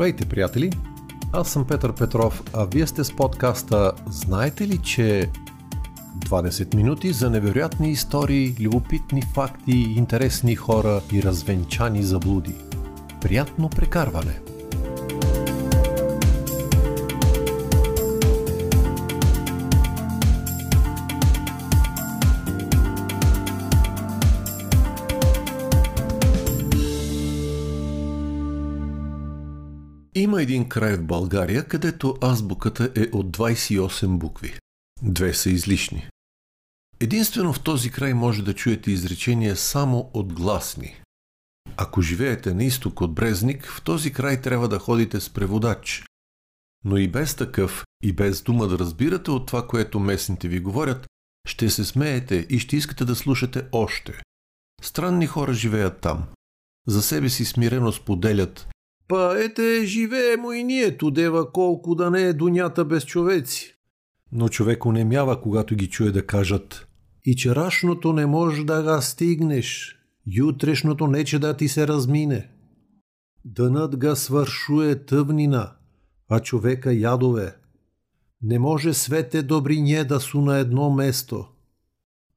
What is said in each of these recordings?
Здравейте, приятели! Аз съм Петър Петров, а вие сте с подкаста Знаете ли, че 20 минути за невероятни истории, любопитни факти, интересни хора и развенчани заблуди. Приятно прекарване! Има един край в България, където азбуката е от 28 букви. Две са излишни. Единствено в този край може да чуете изречения само от гласни. Ако живеете на изток от Брезник, в този край трябва да ходите с преводач. Но и без такъв, и без дума да разбирате от това, което местните ви говорят, ще се смеете и ще искате да слушате още. Странни хора живеят там. За себе си смирено споделят Па ете, живеемо и ние тудева колко да не е дунята без човеци. Но човек онемява, когато ги чуе да кажат И черашното не може да ga стигнеш, ютрешното нече да ти се размине. Дънът га свършуе тъвнина, а човека ядове. Не може свете добрине да су на едно место.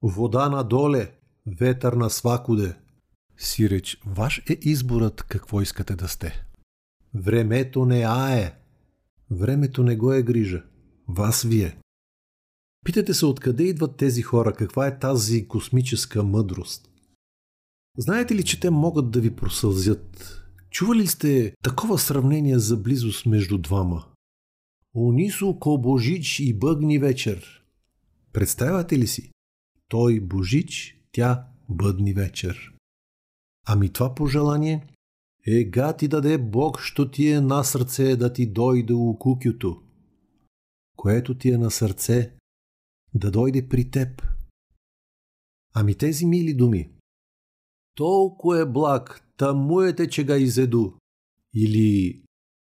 Вода надоле, ветър на свакуде. Сиреч, ваш е изборът какво искате да сте. Времето не ае. Времето не го е грижа. Вас вие. Питате се откъде идват тези хора, каква е тази космическа мъдрост. Знаете ли, че те могат да ви просълзят? Чували ли сте такова сравнение за близост между двама? Унисо ко Божич и бъгни вечер. Представяте ли си? Той Божич, тя бъдни вечер. Ами това пожелание Ега ти даде Бог, що ти е на сърце да ти дойде у кукюто. Което ти е на сърце, да дойде при теб. Ами тези мили думи. Толко е благ, тамуете, че га изеду. Или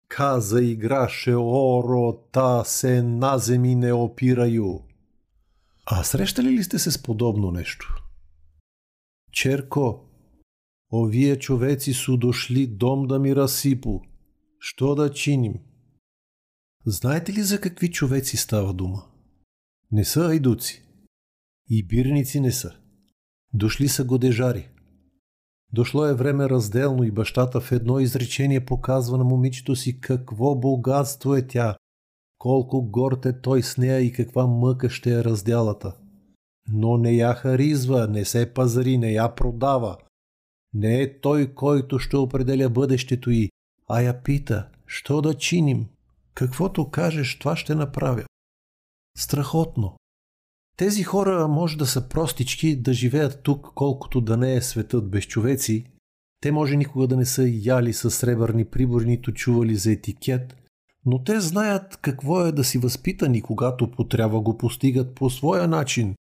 каза играше оро, та се на земи не опираю. А срещали ли сте се с подобно нещо? Черко, Овие човеци су дошли дом да ми разсипу. Що да чиним? Знаете ли за какви човеци става дума? Не са айдуци. И бирници не са. Дошли са годежари. Дошло е време разделно и бащата в едно изречение показва на момичето си какво богатство е тя, колко горд е той с нея и каква мъка ще е разделата. Но не я харизва, не се пазари, не я продава, не е той, който ще определя бъдещето й, а я пита, що да чиним? Каквото кажеш, това ще направя. Страхотно. Тези хора може да са простички, да живеят тук, колкото да не е светът без човеци. Те може никога да не са яли с сребърни прибори, нито чували за етикет, но те знаят какво е да си възпитани, когато потрябва го постигат по своя начин,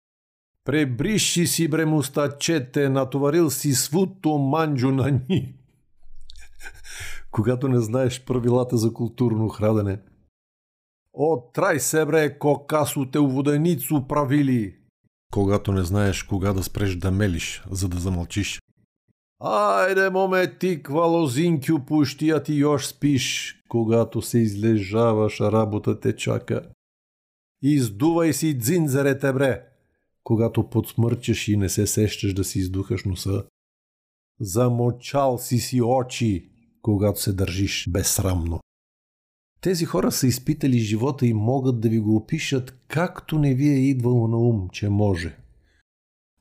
Пребриши си бре мустачете, натоварил си свуто манджо на ни. Когато не знаеш правилата за културно храдене. Отрай се бре, кокасо те воденицу правили. Когато не знаеш кога да спреш да мелиш, за да замълчиш. Айде, моме, ти квалозинкю пущи, а ти još спиш. Когато се излежаваш, работа те чака. Издувай си дзинзерете, бре когато подсмърчаш и не се сещаш да си издухаш носа. Замочал си си очи, когато се държиш безсрамно. Тези хора са изпитали живота и могат да ви го опишат както не ви е идвало на ум, че може.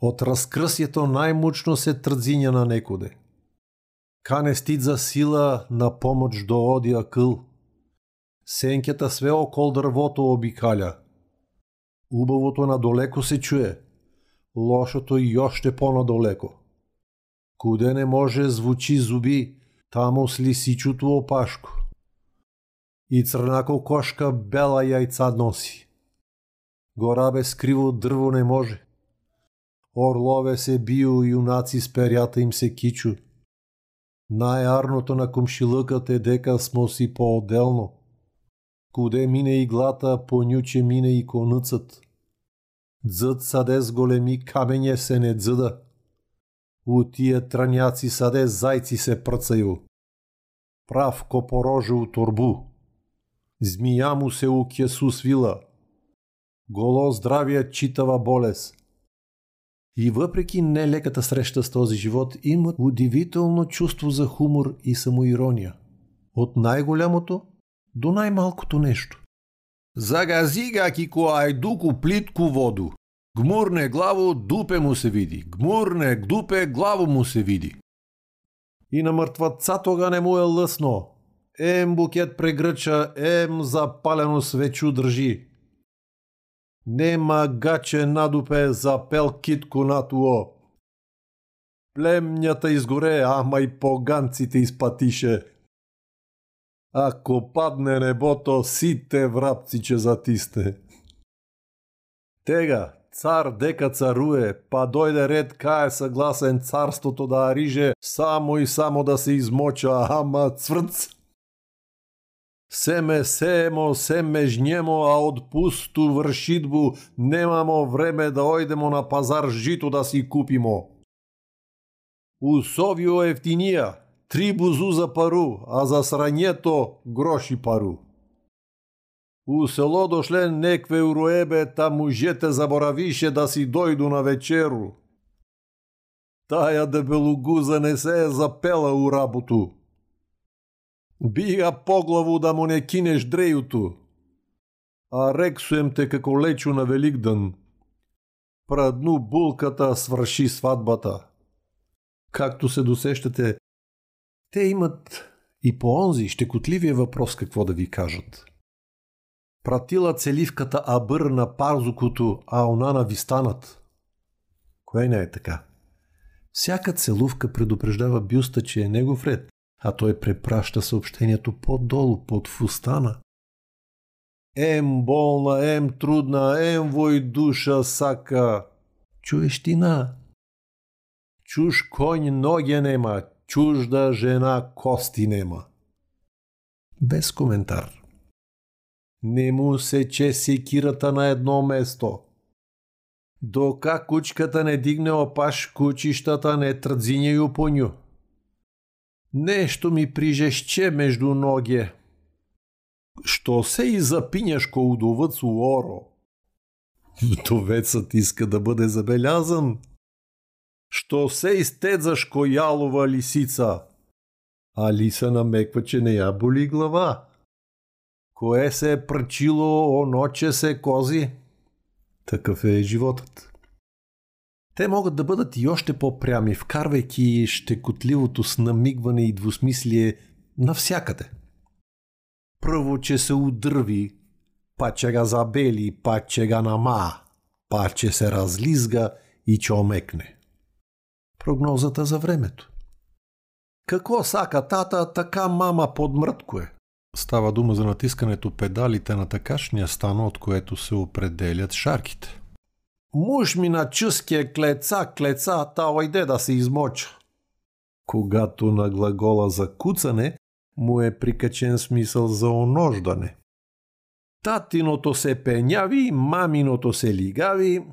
От разкръсието най-мучно се тръдзиня на некоде. Кане стид за сила на помощ до оди акъл. Сенката све окол дървото обикаля – Убавото надолеко се чуе, лошото и още по-надолеко. Куде не може звучи зуби, тамо с лисичото опашко. И црнако кошка бела яйца носи. Гора без криво дърво не може. Орлове се био, юнаци с перята им се кичу. Най-арното на комшилъкът е дека смо си по-отделно – Куде мине иглата, понюче мине и конъцът. Дзът саде с големи камење се не дзъда. У тия траняци саде зайци се пръцаю. прав копорожил торбу. Змия му се укесу свила. Голо здравия читава болест. И въпреки нелеката среща с този живот, имат удивително чувство за хумор и самоирония. От най-голямото до най-малкото нещо. Загазига кико айдуко плитко воду. Гмурне главо, дупе му се види. Гмурне дупе, главо му се види. И на мъртваца тога не му е лъсно. Ем букет прегръча, ем запалено свечу държи. Нема гаче надупе за пел китко на туо. Племнята изгоре, ама и поганците изпатише. Ако падне небото, сите врабци че затисне. Тега, цар дека царуе, па дойде ред кае съгласен царството да ариже, само и само да се измоча, ама цврц. Семе сеемо, семе жнемо, а от пусто вършитбу немамо време да ойдемо на пазар жито да си купимо. Усовио ефтиния, три бузу за пару, а за сранjето гроши пару. У село дошле некве уроебе, та мужете заборавише да си дойду на вечеру. Тая дебелогуза не се е запела у работу. Бига поглаву да му не кинеш дреюто. А рексуем те како лечу на Великдън. Прадну булката свърши сватбата. Както се досещате, те имат и по онзи щекотливия въпрос какво да ви кажат. Пратила целивката Абър на парзукото, а онана ви станат. Кое не е така? Всяка целувка предупреждава бюста, че е негов ред, а той препраща съобщението по-долу, под фустана. Ем болна, ем трудна, ем вой душа сака. Чуещина. Чуж конь ноги нема, чужда жена кости нема. Без коментар. Не му се че секирата на едно место. Дока кучката не дигне опаш, кучищата не тръдзиня ю поню. Нещо ми прижеще между ноги. Що се и запиняш ко удовът уоро? Вдовецът иска да бъде забелязан – що се изтедзаш ко ялова лисица. А лиса намеква, че не я боли глава. Кое се е пръчило, оноче се кози. Такъв е животът. Те могат да бъдат и още по-прями, вкарвайки щекотливото с намигване и двусмислие навсякъде. Първо, че се удърви, паче га забели, паче га нама, паче се разлизга и че омекне прогнозата за времето. Какво сака тата, така мама подмръткое. Става дума за натискането педалите на такашния стан, от което се определят шарките. Муж ми на чуския клеца, клеца, та ойде да се измоча. Когато на глагола за куцане му е прикачен смисъл за онождане. Татиното се пеняви, маминото се лигави.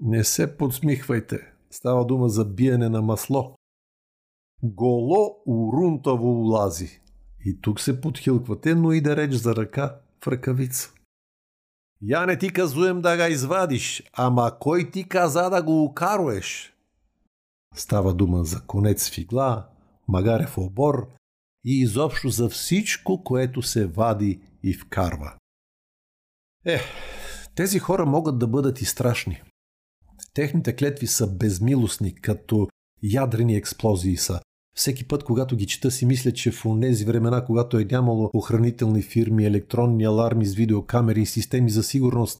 Не се подсмихвайте. Става дума за биене на масло. Голо урунтаво улази. И тук се подхилквате, но и да реч за ръка в ръкавица. Я не ти казуем да ga извадиш, ама кой ти каза да го укаруеш? Става дума за конец фигла, магарев обор и изобщо за всичко, което се вади и вкарва. Е, тези хора могат да бъдат и страшни. Техните клетви са безмилостни, като ядрени експлозии са. Всеки път, когато ги чета, си мисля, че в тези времена, когато е нямало охранителни фирми, електронни аларми с видеокамери и системи за сигурност,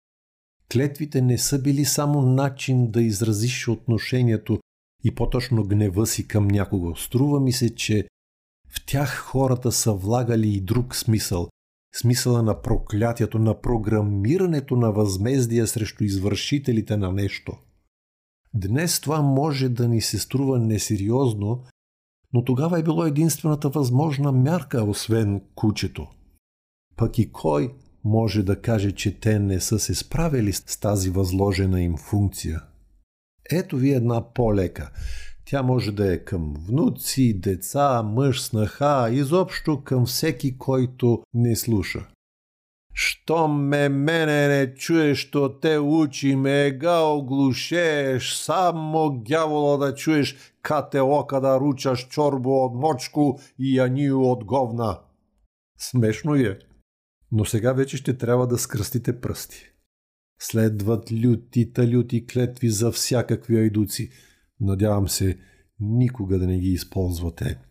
клетвите не са били само начин да изразиш отношението и по-точно гнева си към някого. Струва ми се, че в тях хората са влагали и друг смисъл. Смисъла на проклятието, на програмирането на възмездия срещу извършителите на нещо – Днес това може да ни се струва несериозно, но тогава е било единствената възможна мярка, освен кучето. Пък и кой може да каже, че те не са се справили с тази възложена им функция? Ето ви една по-лека. Тя може да е към внуци, деца, мъж, снаха, изобщо към всеки, който не слуша. Що ме мене не чуеш, то те учи, мега оглушееш, само гявола да чуеш, кате ока да ручаш чорбо от мочку и янию от говна. Смешно е, но сега вече ще трябва да скръстите пръсти. Следват люти люти клетви за всякакви айдуци. Надявам се, никога да не ги използвате.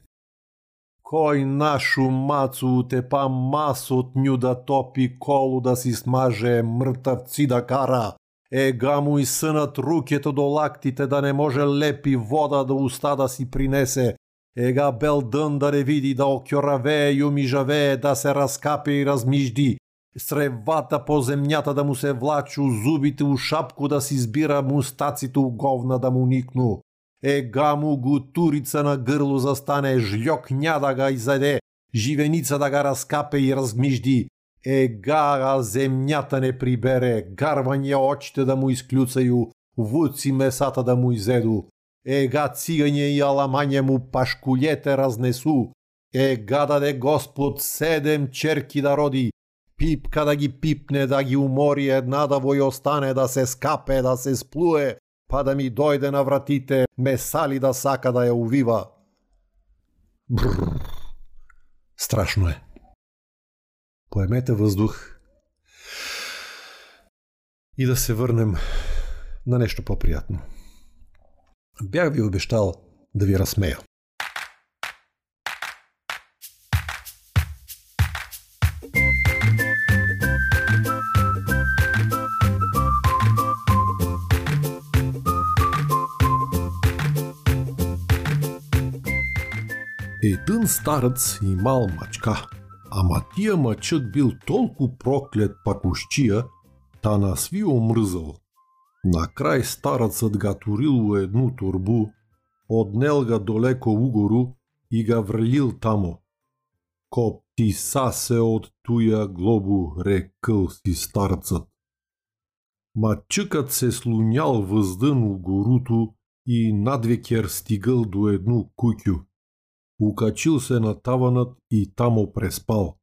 Кой нашу мацу тепа мас от ню да топи колу да си смаже мртъвци да кара. Ега му и сънат рукето до лактите да не може лепи вода до уста да си принесе. Ега бел дън да не види да окьоравее и умижавее да се разкапе и размижди. Сревата по земята да му се влачу, зубите у шапко да си избира мустаците у говна да му никну. Ега му гутурица на гърло застане, жльокня да га изяде, живеница да га разкапе и разгмижди. Ега земята не прибере, гарвания очите да му изклюцаю, вуци месата да му изеду. Ега цигање и аламање му пашкулете разнесу. Ега даде Господ седем черки да роди, пипка да ги пипне, да ги умори, една да вој остане, да се скапе, да се сплуе, па да ми дојде на вратите, ме сали да сака да ја увива. Бррр. Страшно е. Поемете въздух и да се върнем на нещо по-приятно. Бях ви обещал да ви разсмея. Един старец имал мачка, ама тия мачък бил толкова проклет пакощия, та на сви омръзал. Накрай старецът га турил едну турбу, отнел га долеко угору и га врлил тамо. Коптиса се от туя глобу, рекъл си старецът. Мачъкът се слунял въздън у горуто и надвекер стигал до едно кукю. Укачил се на таванът и тамо преспал.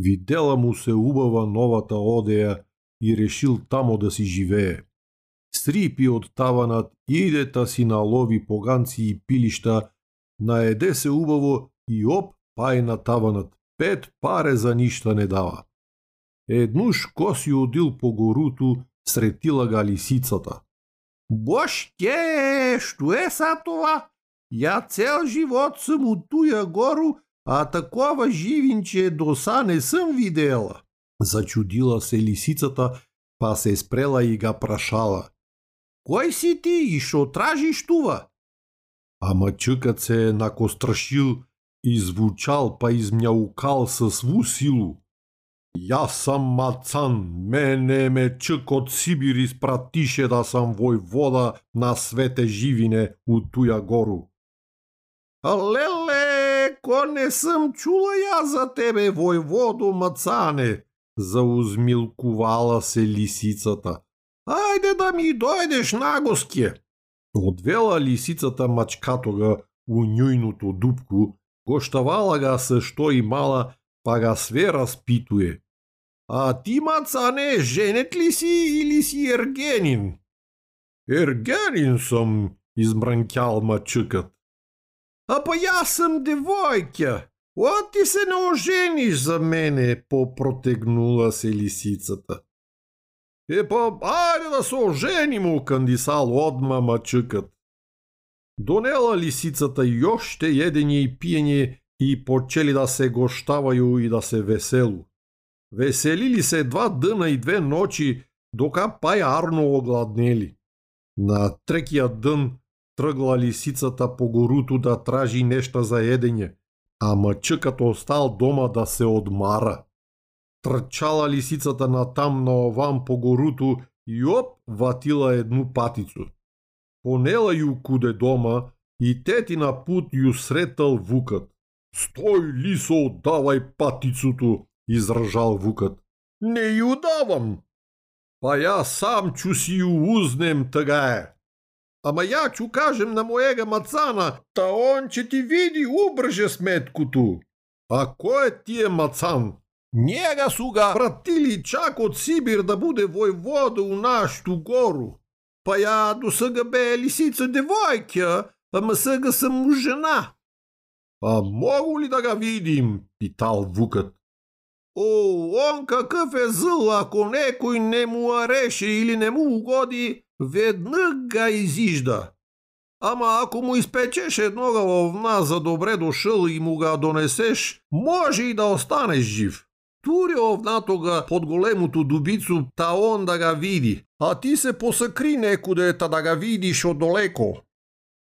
Видела му се убава новата одея и решил тамо да си живее. Срипи от таванът, иде та си налови поганци и пилища, наеде се убаво и оп, пай на таванът. Пет паре за нища не дава. Еднуш коси одил по горуто, сретила га лисицата. Бошке, що е са това? Я цел живот съм от туя гору, а такова живинче доса не съм видела. Зачудила се лисицата, па се спрела и га прашала. Кой си ти и шо тражиш това? Ама чъкът се е накострашил, звучал па измяукал със сву силу. Я съм Мацан, мене ме чък от Сибир изпратише да съм войвода на свете живине от туя гору. Леле, ко не съм чула я за тебе, войводо Мацане, заузмилкувала се лисицата. Айде да ми дойдеш на госке. Отвела лисицата мачкатога у нюйното дупко, гощавала га също и мала, па га све разпитуе. А ти, мацане, женет ли си или си ергенин? Ергенин съм, измранкял мачъкът. А па я съм девойка. О, ти се не ожениш за мене, попротегнула се лисицата. Е па, айде да се оженимо, кандисал одма мачъкът. Донела лисицата и още едење и пиење и почели да се гощавaju и да се веселу. Веселили се два дъна и две ночи, дока пај арно огладнели. На трекия дън тръгла лисицата по горуто да тражи неща за едење, а мъчъкът остал дома да се одмара. Трчала лисицата на там на овам по горуто и оп, ватила едну патицу. Понела ю куде дома и тети на пут ю сретал вукът. Стой, лисо, давай патицуто, изражал вукът. Не ю давам. Па я сам чу си ю узнем тъга е. Ама я чу кажем на моега мацана, та он че ти види убрже сметкото. А кой е тие мацан? Njega su ga pratili čak od Sibir da bude vojvoda u našu goru. Pa ja do сега бе лисица девойка, ама сега съм му жена. А мога ли да ga видим? питал вукът. О, он какъв е зъл, ако некой не му ареше или не му угоди, веднъж ga изижда. Ама ако му изпечеш едно галовна за добре дошъл и му ga донесеш, може и да останеш жив. Тури овнато ga под големото дубицу, та он да ga види, а ти се посъкри некуде, та да ga видиш отдалеко.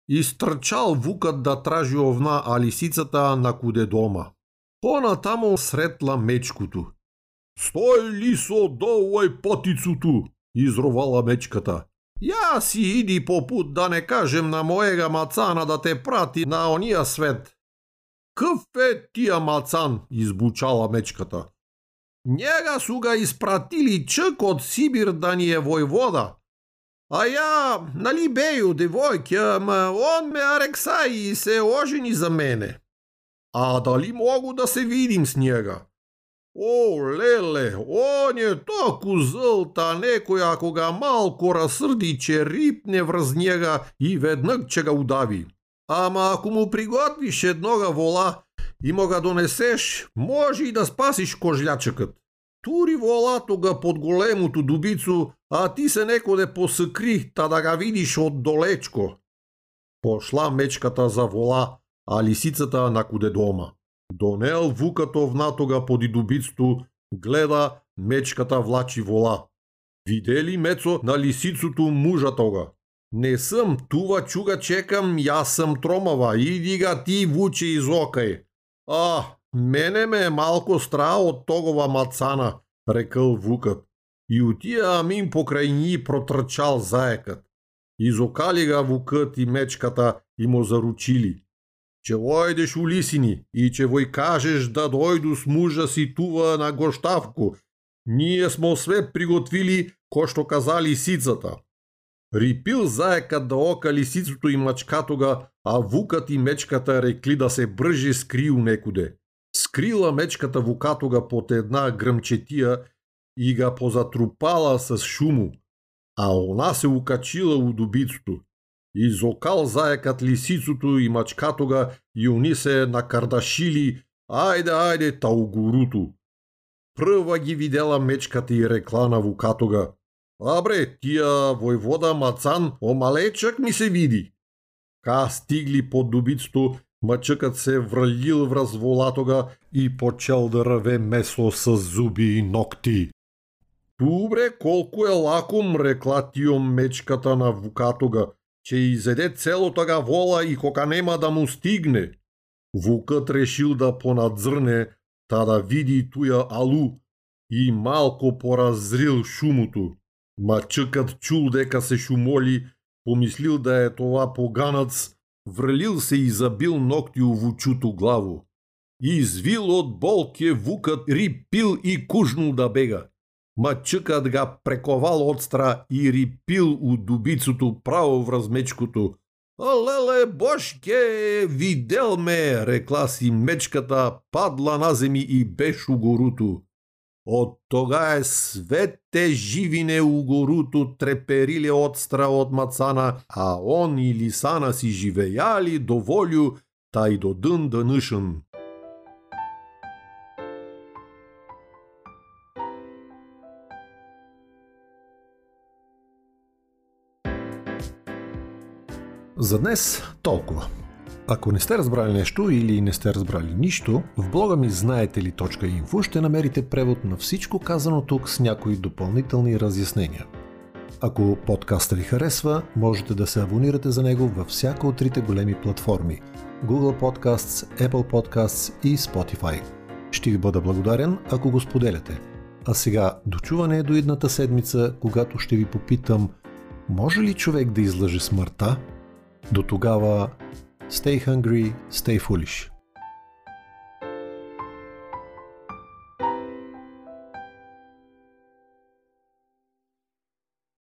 Изтрчал вукът да тражи овна, а лисицата на куде дома. По-натамо сретла мечкото. Стой, лисо, долай патицото, изровала мечката. Я си иди по пут да не кажем на моега мацана да те прати на ония свет. Къв е тия мацан, избучала мечката. Njega su ga ispratili čak od Sibir da ni je vojvoda. A ja, нали бею девойка, ама он ме арекса и се ожени за мене. А дали могу да се видим с njega? О, леле, он е току зъл, та некой ако ga малко разсърди, че рипне връз njega и веднъг, че ga удави. Ама ако му приготвиш еднога вола и му ga донесеш, може и да спасиш кожлячъкът. Тури волато ga под големото дубицу, а ти се некоде посъкри, та да ga видиш отдолечко. Пошла мечката за вола, а лисицата накуде дома. Донел вукът овнато ga поди дубицто, гледа, мечката влачи вола. Видели мецо на лисицото мужа тога. Не съм, тува чуга чекам, я съм тромава, иди га ти вуче изокай. А, мене ме е малко стра от тогова мацана, рекъл вукът. И отия амин покрай ни протрчал заекът. Изокали га вукът и мечката и му заручили. Че войдеш у лисини и че вой кажеш да дойду с мужа си тува на гощавко. Ние смо све приготвили, ко що каза лисицата. Рипил заекът да ока лисицото и мачкатога, а вукът и мечката рекли да се бръжи скрил некуде. Скрила мечката вукатога под една гръмчетия и га позатрупала с шумо, а она се укачила у дубицото. Изокал заекът лисицото и мачкатога и они се накардашили, айде, айде, таугуруто. Пръва ги видела мечката и рекла на вукатога. Абре, тия войвода Мацан, омалечък ми се види. Ка стигли под дубицото, мъчъкът се вралил в разволатога и почел да ръве месо с зуби и ногти. Добре, колко е лаком, рекла тио мечката на вукатога, че изеде целотага вола и кока нема да му стигне. Вукът решил да понадзрне, та да види туя алу и малко поразрил шумото. Мачъкът чул дека се шумоли, помислил да е това поганац, вралил се и забил ногти у вучуто главо. Извил от болке вукът рипил и кужнул да бега. Мачъкът га прековал отстра и рипил у дубицото право в размечкото. Леле, бошке, видел ме, рекла си мечката, падла на земи и беше угоруто. От тога е свете живине угоруто трепериле отстра от мацана, а он и лисана си живеяли до волю, та и до дън дънышън. За днес толкова. Ако не сте разбрали нещо или не сте разбрали нищо, в блога ми знаете ли .info ще намерите превод на всичко казано тук с някои допълнителни разяснения. Ако подкаста ви харесва, можете да се абонирате за него във всяка от трите големи платформи Google Podcasts, Apple Podcasts и Spotify. Ще ви бъда благодарен, ако го споделяте. А сега, дочуване до едната седмица, когато ще ви попитам, може ли човек да излъже смъртта? До тогава, stay hungry, stay foolish.